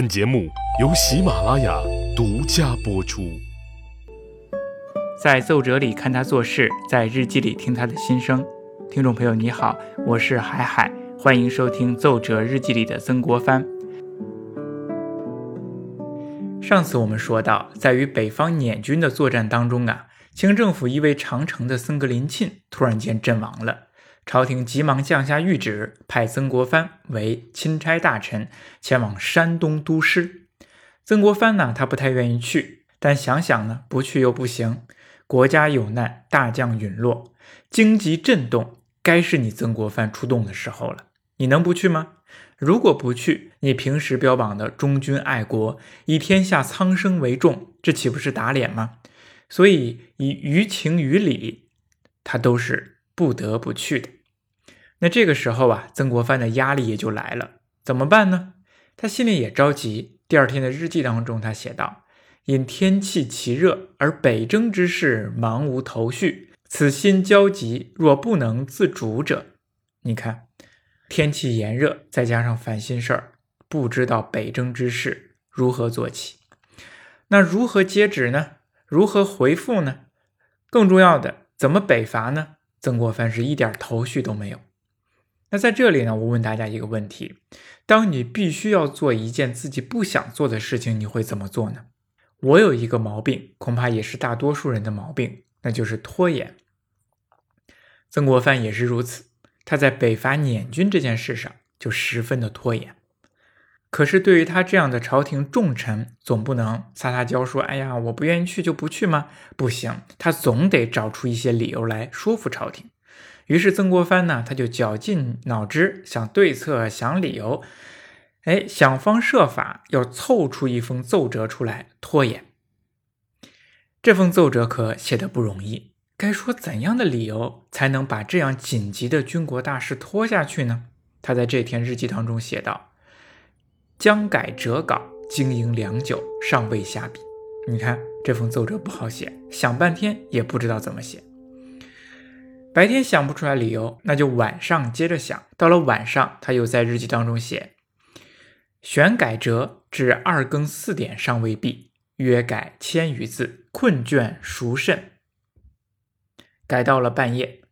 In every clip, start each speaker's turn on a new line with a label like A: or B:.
A: 本节目由喜马拉雅独家播出。
B: 在奏折里看他做事，在日记里听他的心声。听众朋友，你好，我是海海，欢迎收听奏折日记里的曾国藩。上次我们说到，在与北方捻军的作战当中啊，清政府一位长城的僧格林沁突然间阵亡了。朝廷急忙降下谕旨，派曾国藩为钦差大臣，前往山东督师。曾国藩呢，他不太愿意去，但想想呢，不去又不行。国家有难，大将陨落，荆棘震动，该是你曾国藩出动的时候了。你能不去吗？如果不去，你平时标榜的忠君爱国，以天下苍生为重，这岂不是打脸吗？所以，以于情于理，他都是不得不去的。那这个时候啊，曾国藩的压力也就来了，怎么办呢？他心里也着急。第二天的日记当中，他写道：“因天气奇热，而北征之事茫无头绪，此心焦急，若不能自主者，你看，天气炎热，再加上烦心事儿，不知道北征之事如何做起。那如何接旨呢？如何回复呢？更重要的，怎么北伐呢？曾国藩是一点头绪都没有。”那在这里呢，我问大家一个问题：当你必须要做一件自己不想做的事情，你会怎么做呢？我有一个毛病，恐怕也是大多数人的毛病，那就是拖延。曾国藩也是如此，他在北伐捻军这件事上就十分的拖延。可是对于他这样的朝廷重臣，总不能撒撒娇说：“哎呀，我不愿意去就不去吗？”不行，他总得找出一些理由来说服朝廷。于是曾国藩呢，他就绞尽脑汁想对策、想理由，哎，想方设法要凑出一封奏折出来拖延。这封奏折可写的不容易，该说怎样的理由才能把这样紧急的军国大事拖下去呢？他在这篇日记当中写道：“将改折稿，经营良久，尚未下笔。”你看这封奏折不好写，想半天也不知道怎么写。白天想不出来理由，那就晚上接着想。到了晚上，他又在日记当中写：“选改折至二更四点尚未毕，约改千余字，困倦熟甚。”改到了半夜，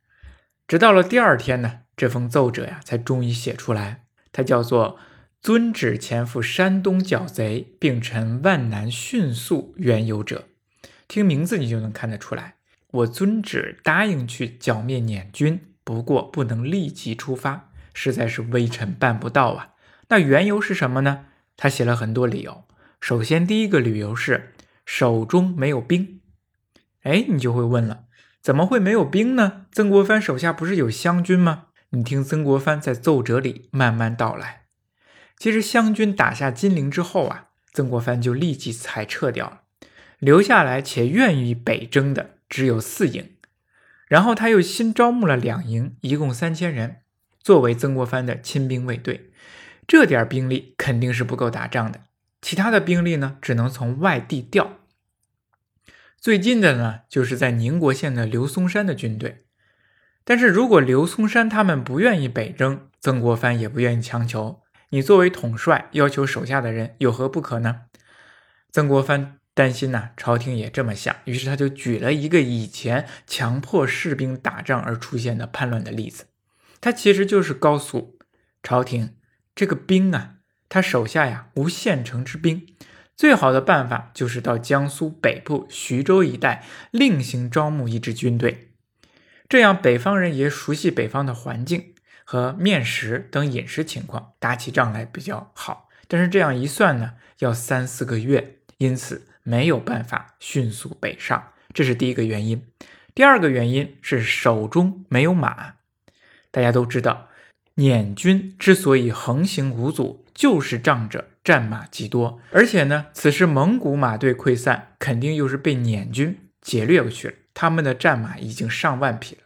B: 直到了第二天呢，这封奏折呀才终于写出来。它叫做“遵旨前赴山东剿贼，并陈万难迅速缘由者”。听名字你就能看得出来。我遵旨答应去剿灭捻军，不过不能立即出发，实在是微臣办不到啊。那缘由是什么呢？他写了很多理由。首先，第一个理由是手中没有兵。哎，你就会问了，怎么会没有兵呢？曾国藩手下不是有湘军吗？你听曾国藩在奏折里慢慢道来。其实湘军打下金陵之后啊，曾国藩就立即裁撤掉了，留下来且愿意北征的。只有四营，然后他又新招募了两营，一共三千人，作为曾国藩的亲兵卫队。这点兵力肯定是不够打仗的，其他的兵力呢，只能从外地调。最近的呢，就是在宁国县的刘松山的军队。但是如果刘松山他们不愿意北征，曾国藩也不愿意强求。你作为统帅，要求手下的人有何不可呢？曾国藩。担心呐，朝廷也这么想，于是他就举了一个以前强迫士兵打仗而出现的叛乱的例子。他其实就是告诉朝廷，这个兵啊，他手下呀无现成之兵，最好的办法就是到江苏北部徐州一带另行招募一支军队，这样北方人也熟悉北方的环境和面食等饮食情况，打起仗来比较好。但是这样一算呢，要三四个月，因此。没有办法迅速北上，这是第一个原因。第二个原因是手中没有马。大家都知道，捻军之所以横行无阻，就是仗着战马极多。而且呢，此时蒙古马队溃散，肯定又是被捻军劫掠过去了。他们的战马已经上万匹了。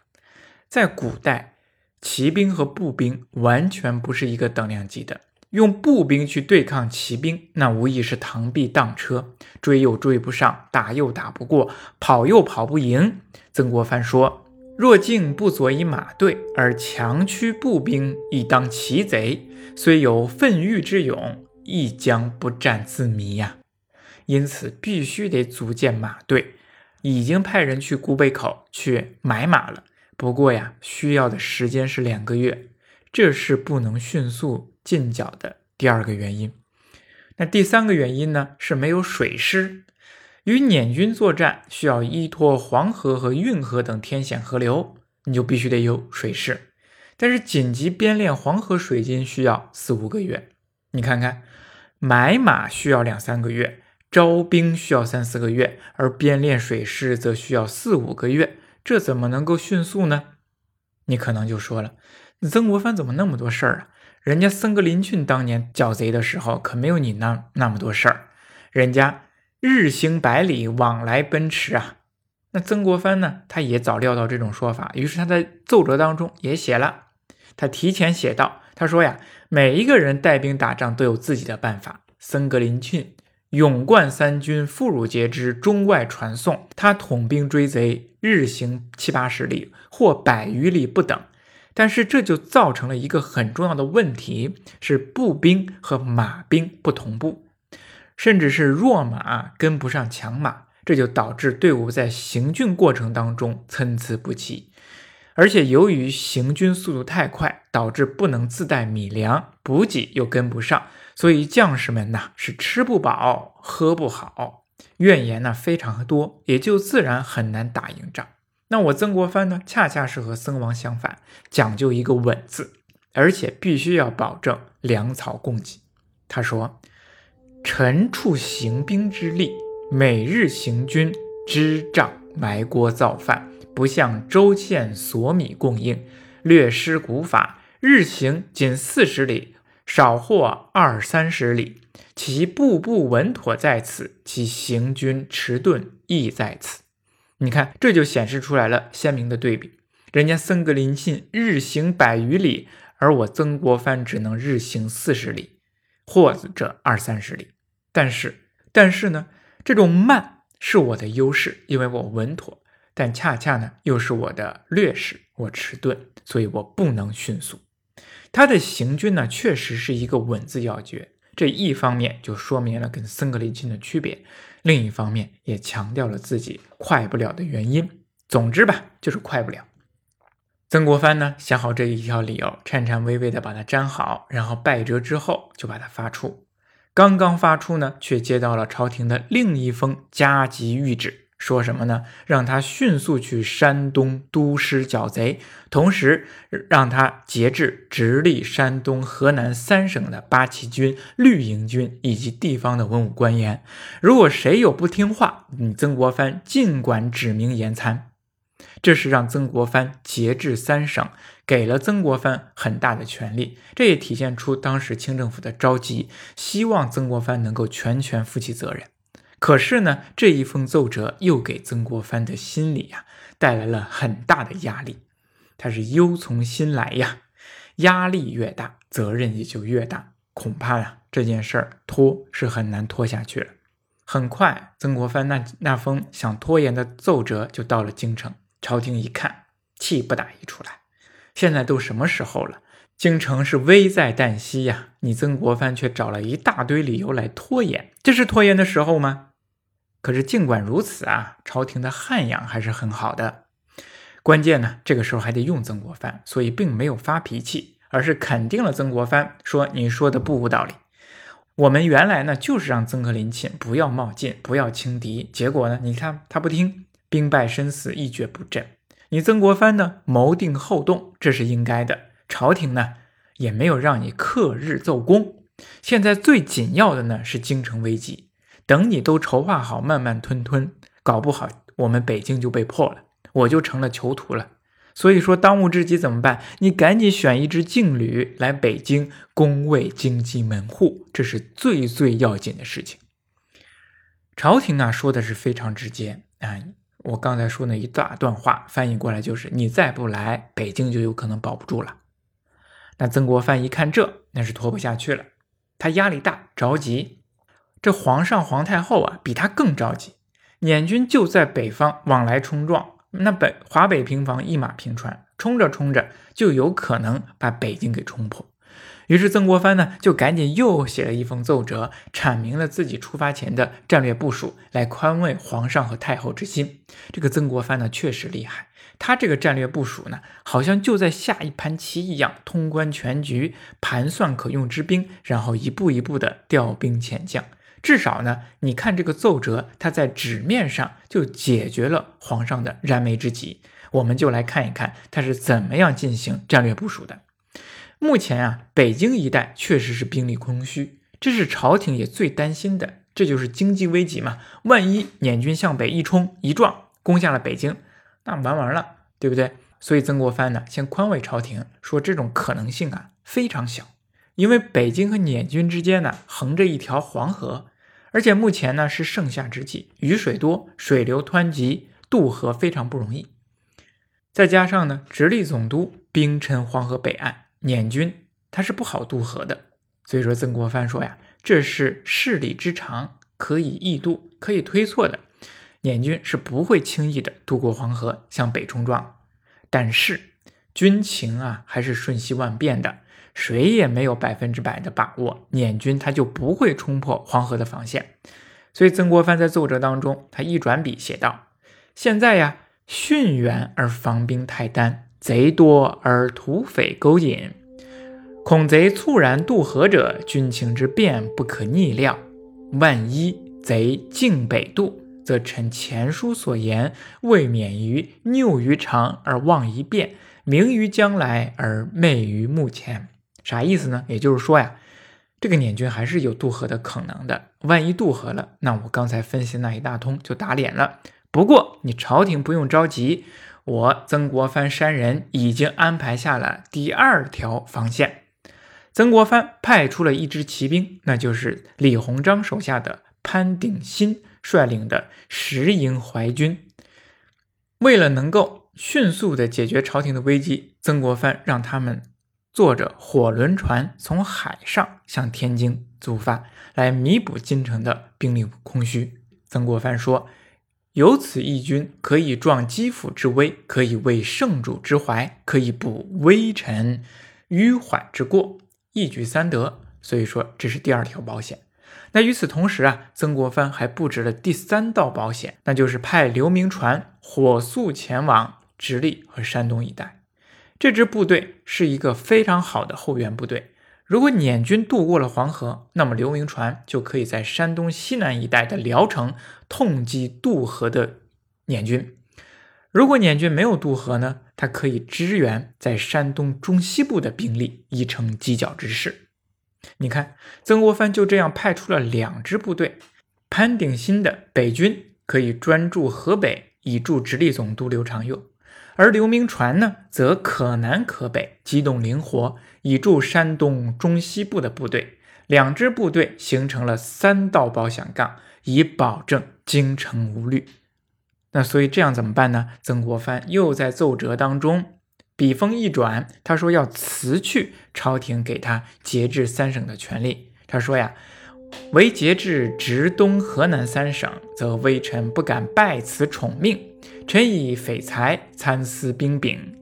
B: 在古代，骑兵和步兵完全不是一个等量级的。用步兵去对抗骑兵，那无疑是螳臂当车，追又追不上，打又打不过，跑又跑不赢。曾国藩说：“若竟不佐以马队，而强驱步兵以当骑贼，虽有奋欲之勇，亦将不战自迷呀。因此，必须得组建马队，已经派人去古北口去买马了。不过呀，需要的时间是两个月，这是不能迅速进剿的第二个原因。那第三个原因呢？是没有水师。与捻军作战需要依托黄河和运河等天险河流，你就必须得有水师。但是紧急编练黄河水军需要四五个月。你看看，买马需要两三个月。招兵需要三四个月，而编练水师则需要四五个月，这怎么能够迅速呢？你可能就说了，曾国藩怎么那么多事儿啊？人家僧格林沁当年剿贼的时候可没有你那那么多事儿，人家日行百里，往来奔驰啊。那曾国藩呢，他也早料到这种说法，于是他在奏折当中也写了，他提前写道，他说呀，每一个人带兵打仗都有自己的办法，僧格林沁。勇冠三军，妇孺皆知，中外传颂。他统兵追贼，日行七八十里，或百余里不等。但是这就造成了一个很重要的问题：是步兵和马兵不同步，甚至是弱马跟不上强马，这就导致队伍在行军过程当中参差不齐。而且由于行军速度太快，导致不能自带米粮，补给又跟不上。所以将士们呐是吃不饱喝不好，怨言呢非常多，也就自然很难打赢仗。那我曾国藩呢，恰恰是和僧王相反，讲究一个稳字，而且必须要保证粮草供给。他说：“臣处行兵之力，每日行军支帐埋锅造饭，不向州县索米供应，略施古法，日行仅四十里。”少或二三十里，其步步稳妥在此，其行军迟钝亦在此。你看，这就显示出来了鲜明的对比。人家僧格林沁日行百余里，而我曾国藩只能日行四十里，或者二三十里。但是，但是呢，这种慢是我的优势，因为我稳妥；但恰恰呢，又是我的劣势，我迟钝，所以我不能迅速。他的行军呢，确实是一个稳字要诀。这一方面就说明了跟僧格林沁的区别，另一方面也强调了自己快不了的原因。总之吧，就是快不了。曾国藩呢，想好这一条理由，颤颤巍巍的把它粘好，然后拜折之后就把它发出。刚刚发出呢，却接到了朝廷的另一封加急谕旨。说什么呢？让他迅速去山东督师剿贼，同时让他节制直隶、山东、河南三省的八旗军、绿营军以及地方的文武官员。如果谁有不听话，你曾国藩尽管指名严参。这是让曾国藩节制三省，给了曾国藩很大的权力。这也体现出当时清政府的着急，希望曾国藩能够全权负起责任。可是呢，这一封奏折又给曾国藩的心里呀带来了很大的压力，他是忧从心来呀，压力越大，责任也就越大，恐怕呀这件事儿拖是很难拖下去了。很快，曾国藩那那封想拖延的奏折就到了京城，朝廷一看，气不打一处来，现在都什么时候了，京城是危在旦夕呀，你曾国藩却找了一大堆理由来拖延，这是拖延的时候吗？可是尽管如此啊，朝廷的汉养还是很好的。关键呢，这个时候还得用曾国藩，所以并没有发脾气，而是肯定了曾国藩，说你说的不无道理。我们原来呢就是让曾格林沁不要冒进，不要轻敌，结果呢，你看他不听，兵败身死，一蹶不振。你曾国藩呢谋定后动，这是应该的。朝廷呢也没有让你克日奏功。现在最紧要的呢是京城危机。等你都筹划好，慢慢吞吞，搞不好我们北京就被破了，我就成了囚徒了。所以说，当务之急怎么办？你赶紧选一支劲旅来北京攻卫京畿门户，这是最最要紧的事情。朝廷啊说的是非常直接啊，我刚才说那一大段话翻译过来就是：你再不来，北京就有可能保不住了。那曾国藩一看这，那是拖不下去了，他压力大，着急。这皇上皇太后啊，比他更着急。捻军就在北方往来冲撞，那北华北平房一马平川，冲着冲着就有可能把北京给冲破。于是曾国藩呢，就赶紧又写了一封奏折，阐明了自己出发前的战略部署，来宽慰皇上和太后之心。这个曾国藩呢，确实厉害。他这个战略部署呢，好像就在下一盘棋一样，通关全局，盘算可用之兵，然后一步一步的调兵遣将。至少呢，你看这个奏折，它在纸面上就解决了皇上的燃眉之急。我们就来看一看他是怎么样进行战略部署的。目前啊，北京一带确实是兵力空虚，这是朝廷也最担心的，这就是经济危急嘛。万一捻军向北一冲一撞，攻下了北京，那完完了，对不对？所以曾国藩呢，先宽慰朝廷说，这种可能性啊非常小，因为北京和捻军之间呢横着一条黄河，而且目前呢是盛夏之际，雨水多，水流湍急，渡河非常不容易。再加上呢，直隶总督兵陈黄河北岸。捻军他是不好渡河的，所以说曾国藩说呀，这是事理之常，可以易渡，可以推错的。捻军是不会轻易的渡过黄河向北冲撞。但是军情啊还是瞬息万变的，谁也没有百分之百的把握，捻军他就不会冲破黄河的防线。所以曾国藩在奏折当中，他一转笔写道：现在呀，汛远而防兵太单。贼多而土匪勾引，恐贼猝然渡河者，军情之变不可逆料。万一贼径北渡，则臣前书所言，未免于拗于长而忘于变，明于将来而昧于目前。啥意思呢？也就是说呀，这个捻军还是有渡河的可能的。万一渡河了，那我刚才分析那一大通就打脸了。不过你朝廷不用着急。我曾国藩山人已经安排下了第二条防线。曾国藩派出了一支骑兵，那就是李鸿章手下的潘鼎新率领的十营淮军。为了能够迅速的解决朝廷的危机，曾国藩让他们坐着火轮船从海上向天津出发，来弥补京城的兵力空虚。曾国藩说。有此义军，可以壮基辅之威，可以为圣主之怀，可以补微臣迂缓之过，一举三得。所以说，这是第二条保险。那与此同时啊，曾国藩还布置了第三道保险，那就是派刘铭传火速前往直隶和山东一带。这支部队是一个非常好的后援部队。如果捻军渡过了黄河，那么刘铭传就可以在山东西南一带的聊城痛击渡河的捻军。如果捻军没有渡河呢，他可以支援在山东中西部的兵力，以成犄角之势。你看，曾国藩就这样派出了两支部队，潘鼎新的北军可以专驻河北，以助直隶总督刘长佑。而刘铭传呢，则可南可北，机动灵活，以助山东中西部的部队。两支部队形成了三道保险杠，以保证京城无虑。那所以这样怎么办呢？曾国藩又在奏折当中笔锋一转，他说要辞去朝廷给他节制三省的权利。他说呀，为节制直东河南三省，则微臣不敢拜此宠命。臣以匪才参司兵柄，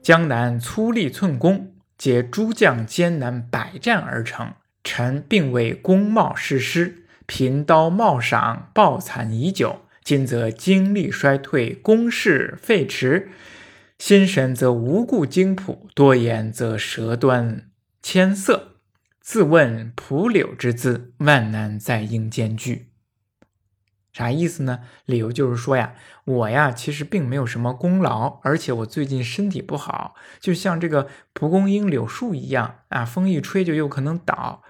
B: 江南粗砺寸功，皆诸将艰难百战而成。臣并未功冒失师，贫刀冒赏，暴惨已久。今则精力衰退，攻势废弛，心神则无故惊仆，多言则舌端牵色。自问蒲柳之姿，万难在应兼具。啥意思呢？理由就是说呀，我呀其实并没有什么功劳，而且我最近身体不好，就像这个蒲公英、柳树一样啊，风一吹就有可能倒。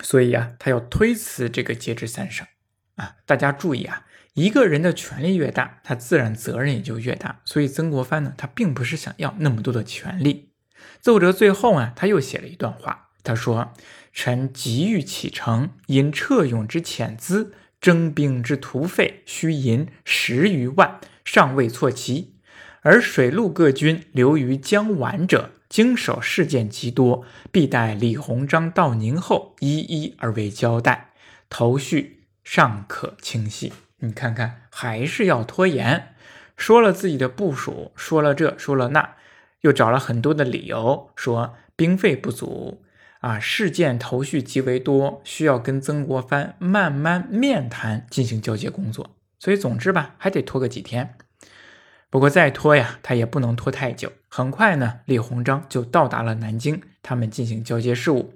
B: 所以啊，他要推辞这个节制三省啊。大家注意啊，一个人的权力越大，他自然责任也就越大。所以曾国藩呢，他并不是想要那么多的权力。奏折最后啊，他又写了一段话，他说：“臣急欲启程，因撤勇之遣资。”征兵之徒费需银十余万，尚未措齐；而水陆各军留于江皖者，经手事件极多，必待李鸿章到宁后，一一而为交代。头绪尚可清晰。你看看，还是要拖延。说了自己的部署，说了这，说了那，又找了很多的理由，说兵费不足啊，事件头绪极为多，需要跟曾国藩慢慢面谈进行交接工作。所以，总之吧，还得拖个几天。不过再拖呀，他也不能拖太久。很快呢，李鸿章就到达了南京，他们进行交接事务。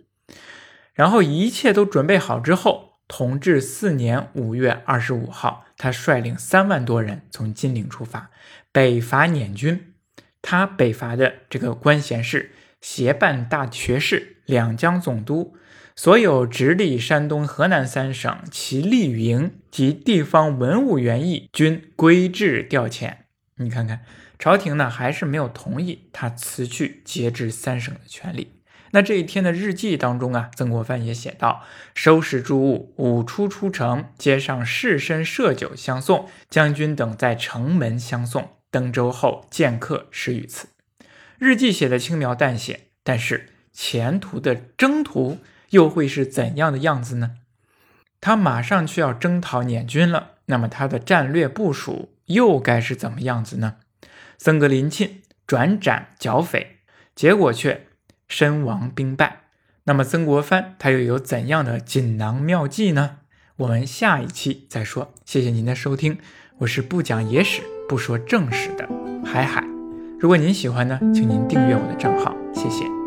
B: 然后一切都准备好之后，同治四年五月二十五号，他率领三万多人从金陵出发，北伐捻军。他北伐的这个官衔是协办大学士、两江总督。所有直隶、山东、河南三省其吏营及地方文武员役均归置调遣。你看看，朝廷呢还是没有同意他辞去节制三省的权利。那这一天的日记当中啊，曾国藩也写道：“收拾诸物，午出出城，街上士绅设酒相送，将军等在城门相送。登舟后见客，十余次。”日记写的轻描淡写，但是前途的征途。又会是怎样的样子呢？他马上就要征讨捻军了，那么他的战略部署又该是怎么样子呢？僧格林沁转斩剿匪，结果却身亡兵败。那么曾国藩他又有怎样的锦囊妙计呢？我们下一期再说。谢谢您的收听，我是不讲野史、不说正史的海海。如果您喜欢呢，请您订阅我的账号，谢谢。